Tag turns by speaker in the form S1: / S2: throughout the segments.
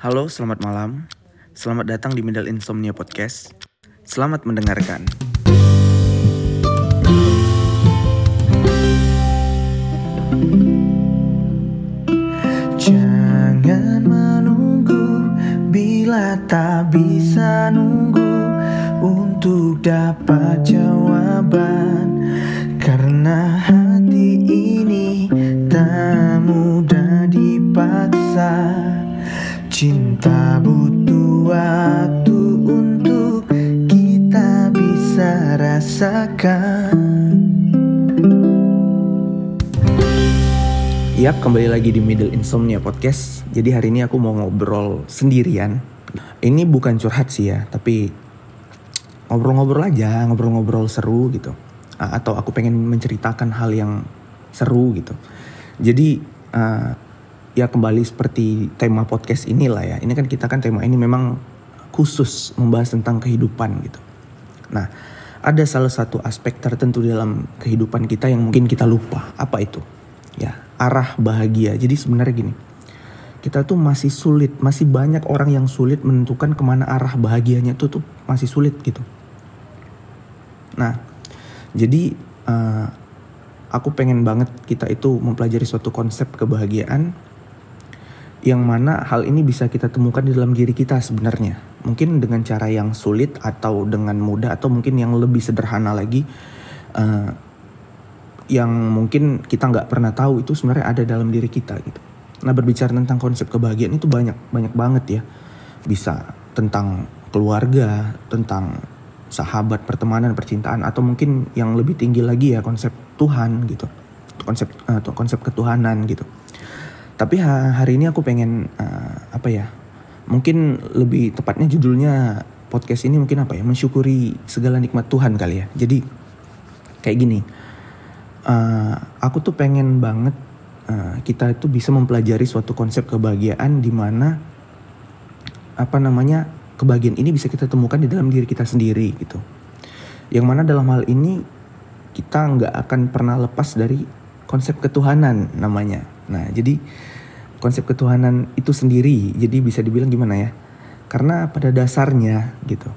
S1: Halo, selamat malam. Selamat datang di Middle Insomnia Podcast. Selamat mendengarkan. Jangan menunggu bila tak bisa nunggu untuk dapat jawaban karena hati ini tak mudah dipaksa cinta butuh waktu untuk kita bisa rasakan Yap, kembali lagi di Middle Insomnia Podcast. Jadi hari ini aku mau ngobrol sendirian. Ini bukan curhat sih ya, tapi ngobrol-ngobrol aja, ngobrol-ngobrol seru gitu. Atau aku pengen menceritakan hal yang seru gitu. Jadi uh, ya kembali seperti tema podcast inilah ya. Ini kan kita kan tema ini memang khusus membahas tentang kehidupan gitu. Nah, ada salah satu aspek tertentu dalam kehidupan kita yang mungkin kita lupa. Apa itu? Ya, arah bahagia. Jadi sebenarnya gini, kita tuh masih sulit, masih banyak orang yang sulit menentukan ke mana arah bahagianya tuh tuh masih sulit gitu. Nah, jadi uh, aku pengen banget kita itu mempelajari suatu konsep kebahagiaan yang mana hal ini bisa kita temukan di dalam diri kita sebenarnya. Mungkin dengan cara yang sulit atau dengan mudah atau mungkin yang lebih sederhana lagi. uh, yang mungkin kita nggak pernah tahu itu sebenarnya ada dalam diri kita gitu. Nah berbicara tentang konsep kebahagiaan itu banyak banyak banget ya. Bisa tentang keluarga, tentang sahabat, pertemanan, percintaan atau mungkin yang lebih tinggi lagi ya konsep Tuhan gitu. Konsep atau konsep ketuhanan gitu. Tapi ha- hari ini aku pengen uh, apa ya? Mungkin lebih tepatnya judulnya podcast ini mungkin apa ya? Mensyukuri segala nikmat Tuhan kali ya. Jadi kayak gini. Uh, aku tuh pengen banget uh, kita itu bisa mempelajari suatu konsep kebahagiaan di mana apa namanya kebahagiaan ini bisa kita temukan di dalam diri kita sendiri gitu. Yang mana dalam hal ini kita nggak akan pernah lepas dari konsep ketuhanan namanya. Nah jadi konsep ketuhanan itu sendiri jadi bisa dibilang gimana ya? Karena pada dasarnya gitu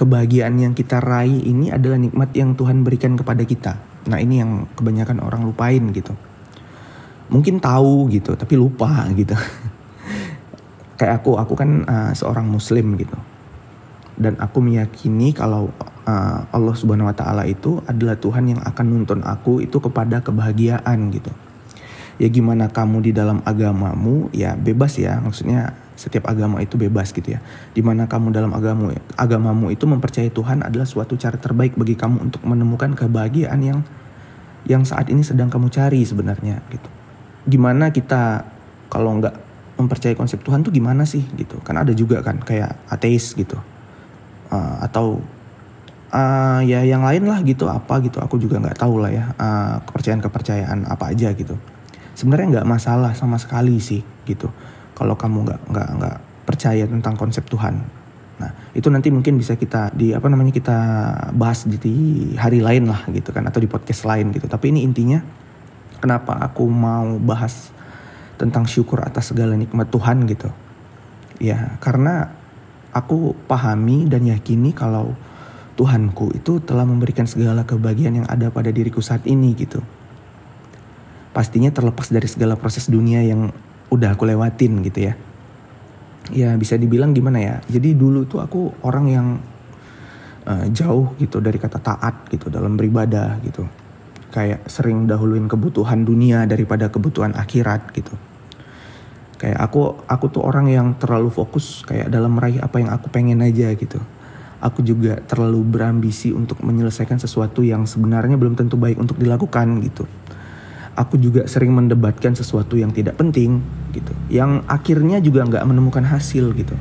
S1: kebahagiaan yang kita raih ini adalah nikmat yang Tuhan berikan kepada kita. Nah ini yang kebanyakan orang lupain gitu. Mungkin tahu gitu tapi lupa gitu. Kayak aku, aku kan uh, seorang muslim gitu. Dan aku meyakini kalau uh, Allah subhanahu wa ta'ala itu adalah Tuhan yang akan nuntun aku itu kepada kebahagiaan gitu. Ya gimana kamu di dalam agamamu ya bebas ya maksudnya setiap agama itu bebas gitu ya. Di mana kamu dalam agamamu, agamamu itu mempercayai Tuhan adalah suatu cara terbaik bagi kamu untuk menemukan kebahagiaan yang yang saat ini sedang kamu cari sebenarnya gitu. Gimana kita kalau nggak mempercayai konsep Tuhan tuh gimana sih gitu? Kan ada juga kan kayak ateis gitu uh, atau uh, ya yang lain lah gitu apa gitu. Aku juga nggak tahu lah ya uh, kepercayaan kepercayaan apa aja gitu. Sebenarnya nggak masalah sama sekali sih gitu kalau kamu nggak nggak nggak percaya tentang konsep Tuhan. Nah itu nanti mungkin bisa kita di apa namanya kita bahas di, hari lain lah gitu kan atau di podcast lain gitu. Tapi ini intinya kenapa aku mau bahas tentang syukur atas segala nikmat Tuhan gitu. Ya karena aku pahami dan yakini kalau Tuhanku itu telah memberikan segala kebahagiaan yang ada pada diriku saat ini gitu. Pastinya terlepas dari segala proses dunia yang udah aku lewatin gitu ya. Ya bisa dibilang gimana ya. Jadi dulu tuh aku orang yang uh, jauh gitu dari kata taat gitu dalam beribadah gitu. Kayak sering dahuluin kebutuhan dunia daripada kebutuhan akhirat gitu. Kayak aku aku tuh orang yang terlalu fokus kayak dalam meraih apa yang aku pengen aja gitu. Aku juga terlalu berambisi untuk menyelesaikan sesuatu yang sebenarnya belum tentu baik untuk dilakukan gitu aku juga sering mendebatkan sesuatu yang tidak penting gitu. Yang akhirnya juga nggak menemukan hasil gitu.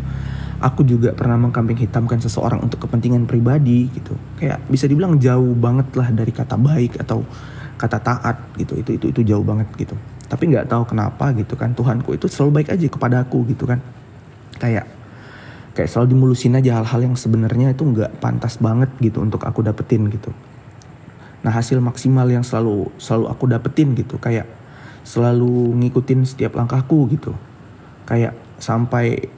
S1: Aku juga pernah mengkambing hitamkan seseorang untuk kepentingan pribadi gitu. Kayak bisa dibilang jauh banget lah dari kata baik atau kata taat gitu. Itu itu itu jauh banget gitu. Tapi nggak tahu kenapa gitu kan. Tuhanku itu selalu baik aja kepada aku gitu kan. Kayak kayak selalu dimulusin aja hal-hal yang sebenarnya itu nggak pantas banget gitu untuk aku dapetin gitu Nah hasil maksimal yang selalu selalu aku dapetin gitu kayak selalu ngikutin setiap langkahku gitu. Kayak sampai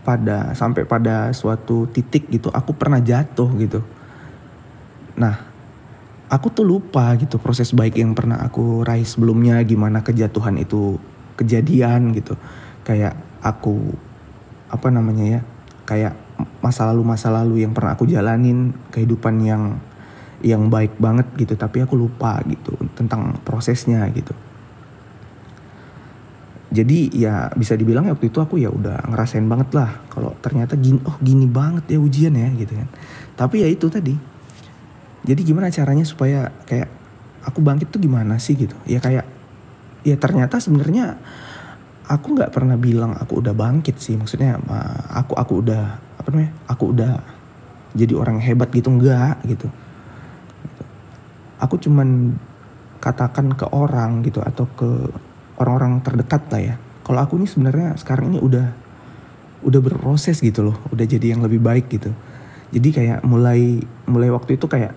S1: pada sampai pada suatu titik gitu aku pernah jatuh gitu nah aku tuh lupa gitu proses baik yang pernah aku raih sebelumnya gimana kejatuhan itu kejadian gitu kayak aku apa namanya ya kayak masa lalu masa lalu yang pernah aku jalanin kehidupan yang yang baik banget gitu tapi aku lupa gitu tentang prosesnya gitu. Jadi ya bisa dibilang ya waktu itu aku ya udah ngerasain banget lah kalau ternyata gini oh gini banget ya ujian ya gitu kan. Tapi ya itu tadi. Jadi gimana caranya supaya kayak aku bangkit tuh gimana sih gitu? Ya kayak ya ternyata sebenarnya aku nggak pernah bilang aku udah bangkit sih. Maksudnya aku aku udah apa namanya aku udah jadi orang hebat gitu enggak gitu aku cuman katakan ke orang gitu atau ke orang-orang terdekat lah ya. Kalau aku ini sebenarnya sekarang ini udah udah berproses gitu loh. Udah jadi yang lebih baik gitu. Jadi kayak mulai mulai waktu itu kayak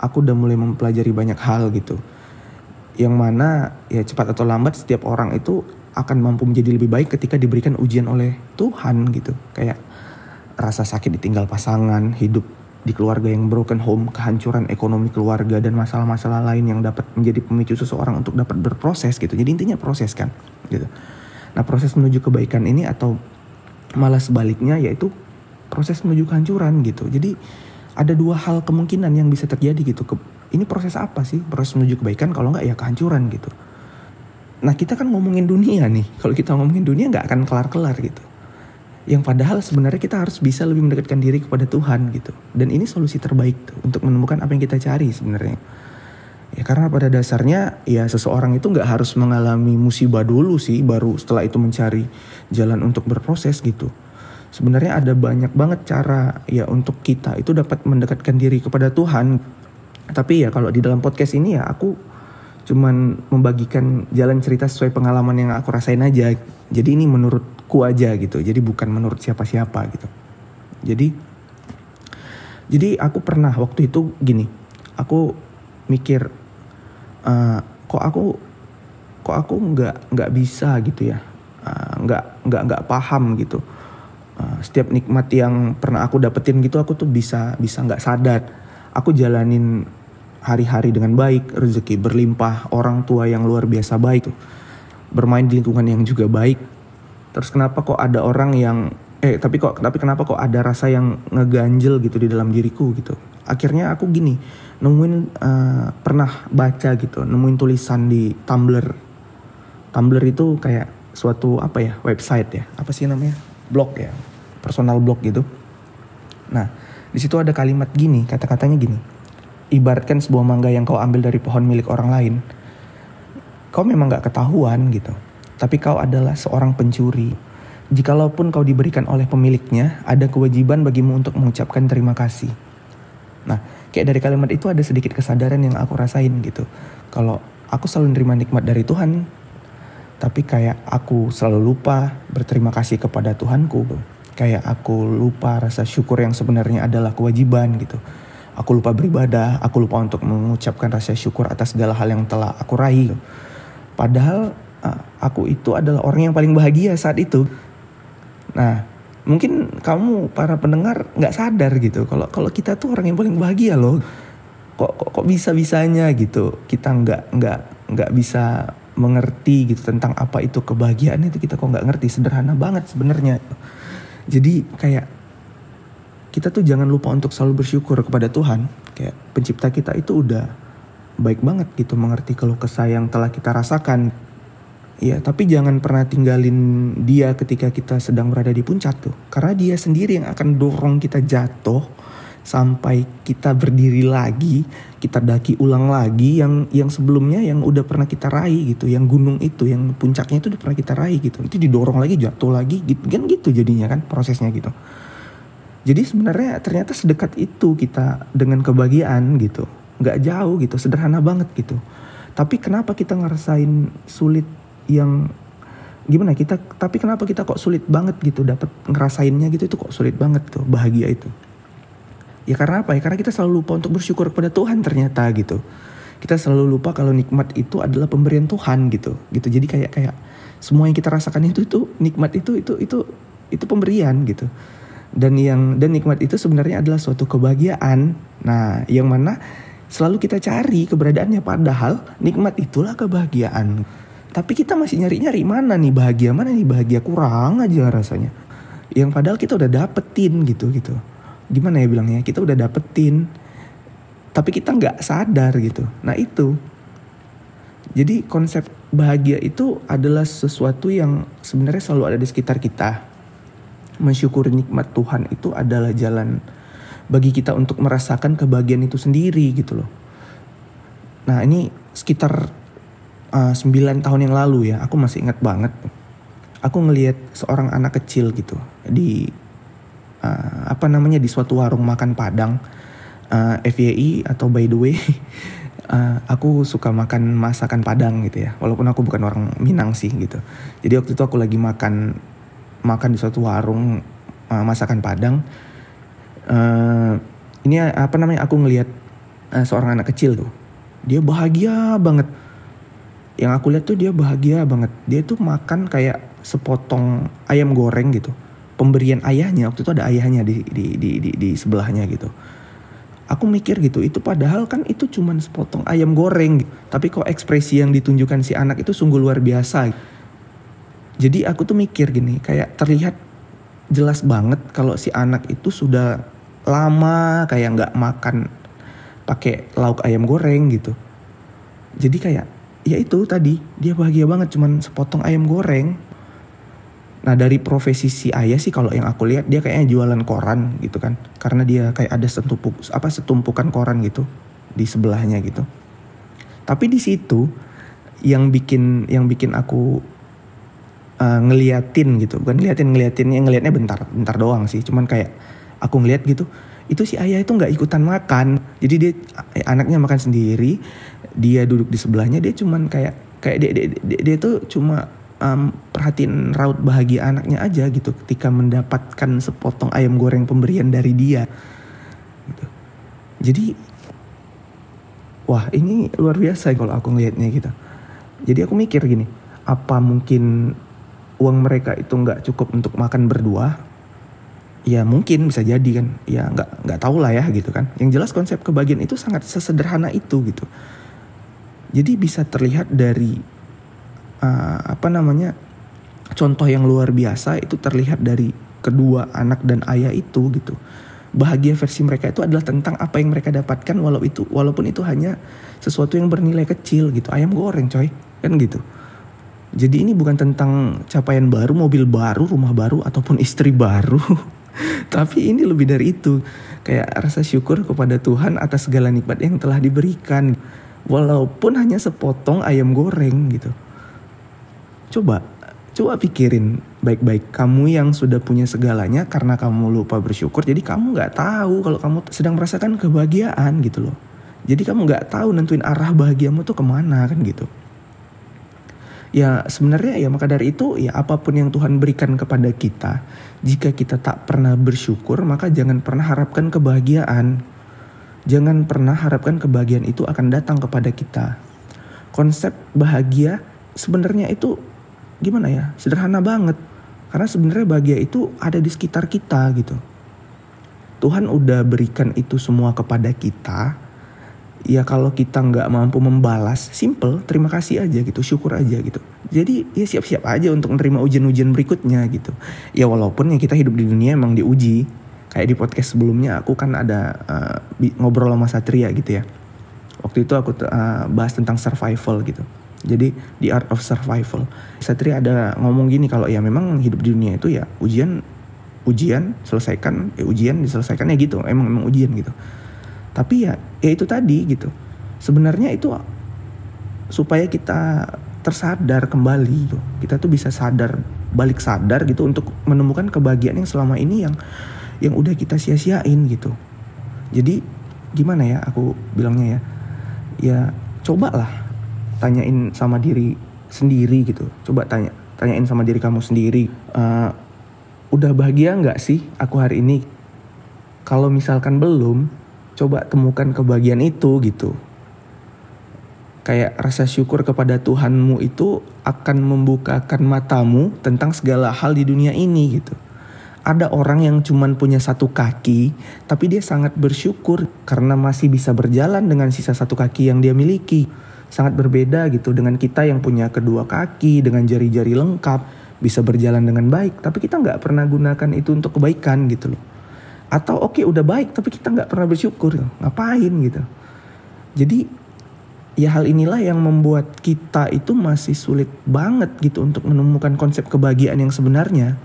S1: aku udah mulai mempelajari banyak hal gitu. Yang mana ya cepat atau lambat setiap orang itu akan mampu menjadi lebih baik ketika diberikan ujian oleh Tuhan gitu. Kayak rasa sakit ditinggal pasangan hidup di keluarga yang broken home, kehancuran ekonomi keluarga dan masalah-masalah lain yang dapat menjadi pemicu seseorang untuk dapat berproses gitu. Jadi intinya proses kan gitu. Nah, proses menuju kebaikan ini atau malah sebaliknya yaitu proses menuju kehancuran gitu. Jadi ada dua hal kemungkinan yang bisa terjadi gitu. Ini proses apa sih? Proses menuju kebaikan kalau nggak ya kehancuran gitu. Nah kita kan ngomongin dunia nih. Kalau kita ngomongin dunia nggak akan kelar-kelar gitu yang padahal sebenarnya kita harus bisa lebih mendekatkan diri kepada Tuhan gitu. Dan ini solusi terbaik tuh untuk menemukan apa yang kita cari sebenarnya. Ya karena pada dasarnya ya seseorang itu nggak harus mengalami musibah dulu sih baru setelah itu mencari jalan untuk berproses gitu. Sebenarnya ada banyak banget cara ya untuk kita itu dapat mendekatkan diri kepada Tuhan. Tapi ya kalau di dalam podcast ini ya aku cuman membagikan jalan cerita sesuai pengalaman yang aku rasain aja. Jadi ini menurut ku aja gitu. Jadi bukan menurut siapa-siapa gitu. Jadi jadi aku pernah waktu itu gini aku mikir uh, kok aku kok aku nggak nggak bisa gitu ya. Uh, nggak nggak nggak paham gitu. Uh, setiap nikmat yang pernah aku dapetin gitu aku tuh bisa bisa nggak sadar. Aku jalanin hari-hari dengan baik rezeki berlimpah orang tua yang luar biasa baik bermain di lingkungan yang juga baik terus kenapa kok ada orang yang eh tapi kok tapi kenapa kok ada rasa yang ngeganjel gitu di dalam diriku gitu? Akhirnya aku gini nemuin uh, pernah baca gitu nemuin tulisan di Tumblr. Tumblr itu kayak suatu apa ya website ya apa sih namanya blog ya personal blog gitu. Nah di situ ada kalimat gini kata-katanya gini ibaratkan sebuah mangga yang kau ambil dari pohon milik orang lain. Kau memang gak ketahuan gitu tapi kau adalah seorang pencuri. Jikalaupun kau diberikan oleh pemiliknya, ada kewajiban bagimu untuk mengucapkan terima kasih. Nah, kayak dari kalimat itu ada sedikit kesadaran yang aku rasain gitu. Kalau aku selalu nerima nikmat dari Tuhan, tapi kayak aku selalu lupa berterima kasih kepada Tuhanku. Kayak aku lupa rasa syukur yang sebenarnya adalah kewajiban gitu. Aku lupa beribadah, aku lupa untuk mengucapkan rasa syukur atas segala hal yang telah aku raih. Padahal Ah, aku itu adalah orang yang paling bahagia saat itu. Nah, mungkin kamu para pendengar nggak sadar gitu kalau kalau kita tuh orang yang paling bahagia loh. Kok kok, kok bisa bisanya gitu kita nggak nggak nggak bisa mengerti gitu tentang apa itu kebahagiaan itu kita kok nggak ngerti sederhana banget sebenarnya. Jadi kayak kita tuh jangan lupa untuk selalu bersyukur kepada Tuhan. Kayak pencipta kita itu udah baik banget gitu mengerti kalau kesah yang telah kita rasakan Ya, tapi jangan pernah tinggalin dia ketika kita sedang berada di puncak tuh. Karena dia sendiri yang akan dorong kita jatuh sampai kita berdiri lagi, kita daki ulang lagi yang yang sebelumnya yang udah pernah kita raih gitu, yang gunung itu, yang puncaknya itu udah pernah kita raih gitu. Itu didorong lagi, jatuh lagi, gitu kan gitu jadinya kan prosesnya gitu. Jadi sebenarnya ternyata sedekat itu kita dengan kebahagiaan gitu, nggak jauh gitu, sederhana banget gitu. Tapi kenapa kita ngerasain sulit yang gimana kita tapi kenapa kita kok sulit banget gitu dapat ngerasainnya gitu itu kok sulit banget tuh bahagia itu. Ya karena apa ya? Karena kita selalu lupa untuk bersyukur kepada Tuhan ternyata gitu. Kita selalu lupa kalau nikmat itu adalah pemberian Tuhan gitu gitu. Jadi kayak kayak semua yang kita rasakan itu itu nikmat itu itu itu itu pemberian gitu. Dan yang dan nikmat itu sebenarnya adalah suatu kebahagiaan. Nah yang mana selalu kita cari keberadaannya padahal nikmat itulah kebahagiaan tapi kita masih nyari-nyari mana nih bahagia mana nih bahagia kurang aja rasanya. Yang padahal kita udah dapetin gitu gitu. Gimana ya bilangnya? Kita udah dapetin tapi kita nggak sadar gitu. Nah itu. Jadi konsep bahagia itu adalah sesuatu yang sebenarnya selalu ada di sekitar kita. Mensyukuri nikmat Tuhan itu adalah jalan bagi kita untuk merasakan kebahagiaan itu sendiri gitu loh. Nah ini sekitar uh, 9 tahun yang lalu ya, aku masih ingat banget. Aku ngelihat seorang anak kecil gitu di uh, apa namanya di suatu warung makan Padang uh, FYI atau by the way uh, aku suka makan masakan Padang gitu ya walaupun aku bukan orang Minang sih gitu jadi waktu itu aku lagi makan makan di suatu warung uh, masakan Padang. Uh, ini apa namanya? Aku ngelihat uh, seorang anak kecil tuh, dia bahagia banget. Yang aku lihat tuh dia bahagia banget. Dia tuh makan kayak sepotong ayam goreng gitu. Pemberian ayahnya waktu itu ada ayahnya di di di di, di sebelahnya gitu. Aku mikir gitu, itu padahal kan itu cuman sepotong ayam goreng. Gitu. Tapi kok ekspresi yang ditunjukkan si anak itu sungguh luar biasa. Jadi aku tuh mikir gini, kayak terlihat jelas banget kalau si anak itu sudah lama kayak nggak makan pakai lauk ayam goreng gitu. Jadi kayak ya itu tadi dia bahagia banget cuman sepotong ayam goreng. Nah dari profesi si ayah sih kalau yang aku lihat dia kayaknya jualan koran gitu kan, karena dia kayak ada setumpuk apa setumpukan koran gitu di sebelahnya gitu. Tapi di situ yang bikin yang bikin aku uh, ngeliatin gitu bukan ngeliatin ngeliatinnya ngeliatnya bentar bentar doang sih cuman kayak aku ngeliat gitu itu si ayah itu nggak ikutan makan jadi dia eh, anaknya makan sendiri dia duduk di sebelahnya dia cuman kayak kayak dia dia, dia, dia tuh cuma um, perhatiin raut bahagia anaknya aja gitu ketika mendapatkan sepotong ayam goreng pemberian dari dia. Gitu. jadi wah ini luar biasa kalau aku ngelihatnya gitu. Jadi aku mikir gini apa mungkin uang mereka itu nggak cukup untuk makan berdua? Ya mungkin bisa jadi kan. Ya nggak nggak tahu lah ya gitu kan. Yang jelas konsep kebahagiaan itu sangat sesederhana itu gitu jadi bisa terlihat dari uh, apa namanya contoh yang luar biasa itu terlihat dari kedua anak dan ayah itu gitu bahagia versi mereka itu adalah tentang apa yang mereka dapatkan walau itu walaupun itu hanya sesuatu yang bernilai kecil gitu ayam goreng coy kan gitu jadi ini bukan tentang capaian baru, mobil baru, rumah baru ataupun istri baru. Tapi ini lebih dari itu. Kayak rasa syukur kepada Tuhan atas segala nikmat yang telah diberikan. Walaupun hanya sepotong ayam goreng gitu. Coba, coba pikirin baik-baik. Kamu yang sudah punya segalanya karena kamu lupa bersyukur. Jadi kamu gak tahu kalau kamu sedang merasakan kebahagiaan gitu loh. Jadi kamu gak tahu nentuin arah bahagiamu tuh ke mana kan gitu ya sebenarnya ya maka dari itu ya apa pun yang Tuhan berikan kepada kita jika kita tak pernah bersyukur maka jangan pernah harapkan kebahagiaan jangan pernah harapkan kebahagiaan itu akan datang kepada kita. Konsep bahagia sebenarnya itu gimana ya? Sederhana banget. Karena sebenarnya bahagia itu ada di sekitar kita gitu. Tuhan udah berikan itu semua kepada kita. Ya kalau kita nggak mampu membalas simple terima kasih aja gitu syukur aja gitu. Jadi ya siap-siap aja untuk menerima ujian-ujian berikutnya gitu. Ya walaupun ya kita hidup di dunia emang diuji kayak di podcast sebelumnya aku kan ada uh, ngobrol sama Satria gitu ya. Waktu itu aku uh, bahas tentang survival gitu. Jadi the art of survival. Satria ada ngomong gini kalau ya memang hidup di dunia itu ya ujian ujian selesaikan ya ujian diselesaikan ya gitu. Emang emang ujian gitu. Tapi ya ya itu tadi gitu. Sebenarnya itu supaya kita tersadar kembali gitu. kita tuh bisa sadar balik sadar gitu untuk menemukan kebahagiaan yang selama ini yang yang udah kita sia-siain gitu. Jadi gimana ya aku bilangnya ya? Ya cobalah tanyain sama diri sendiri gitu. Coba tanya tanyain sama diri kamu sendiri uh, udah bahagia nggak sih aku hari ini? Kalau misalkan belum coba temukan kebahagiaan itu gitu. Kayak rasa syukur kepada Tuhanmu itu akan membukakan matamu tentang segala hal di dunia ini gitu Ada orang yang cuman punya satu kaki, tapi dia sangat bersyukur karena masih bisa berjalan dengan sisa satu kaki yang dia miliki. Sangat berbeda gitu dengan kita yang punya kedua kaki, dengan jari-jari lengkap, bisa berjalan dengan baik, tapi kita nggak pernah gunakan itu untuk kebaikan gitu loh. Atau oke okay, udah baik, tapi kita nggak pernah bersyukur, ngapain gitu. Jadi ya hal inilah yang membuat kita itu masih sulit banget gitu untuk menemukan konsep kebahagiaan yang sebenarnya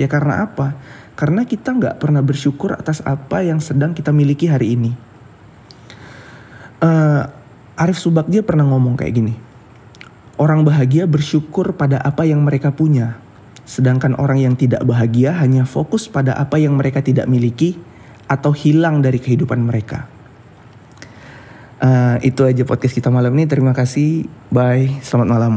S1: Ya karena apa? Karena kita nggak pernah bersyukur atas apa yang sedang kita miliki hari ini. Uh, Arif Subagdia pernah ngomong kayak gini. Orang bahagia bersyukur pada apa yang mereka punya. Sedangkan orang yang tidak bahagia hanya fokus pada apa yang mereka tidak miliki atau hilang dari kehidupan mereka. Uh, itu aja podcast kita malam ini. Terima kasih. Bye. Selamat malam.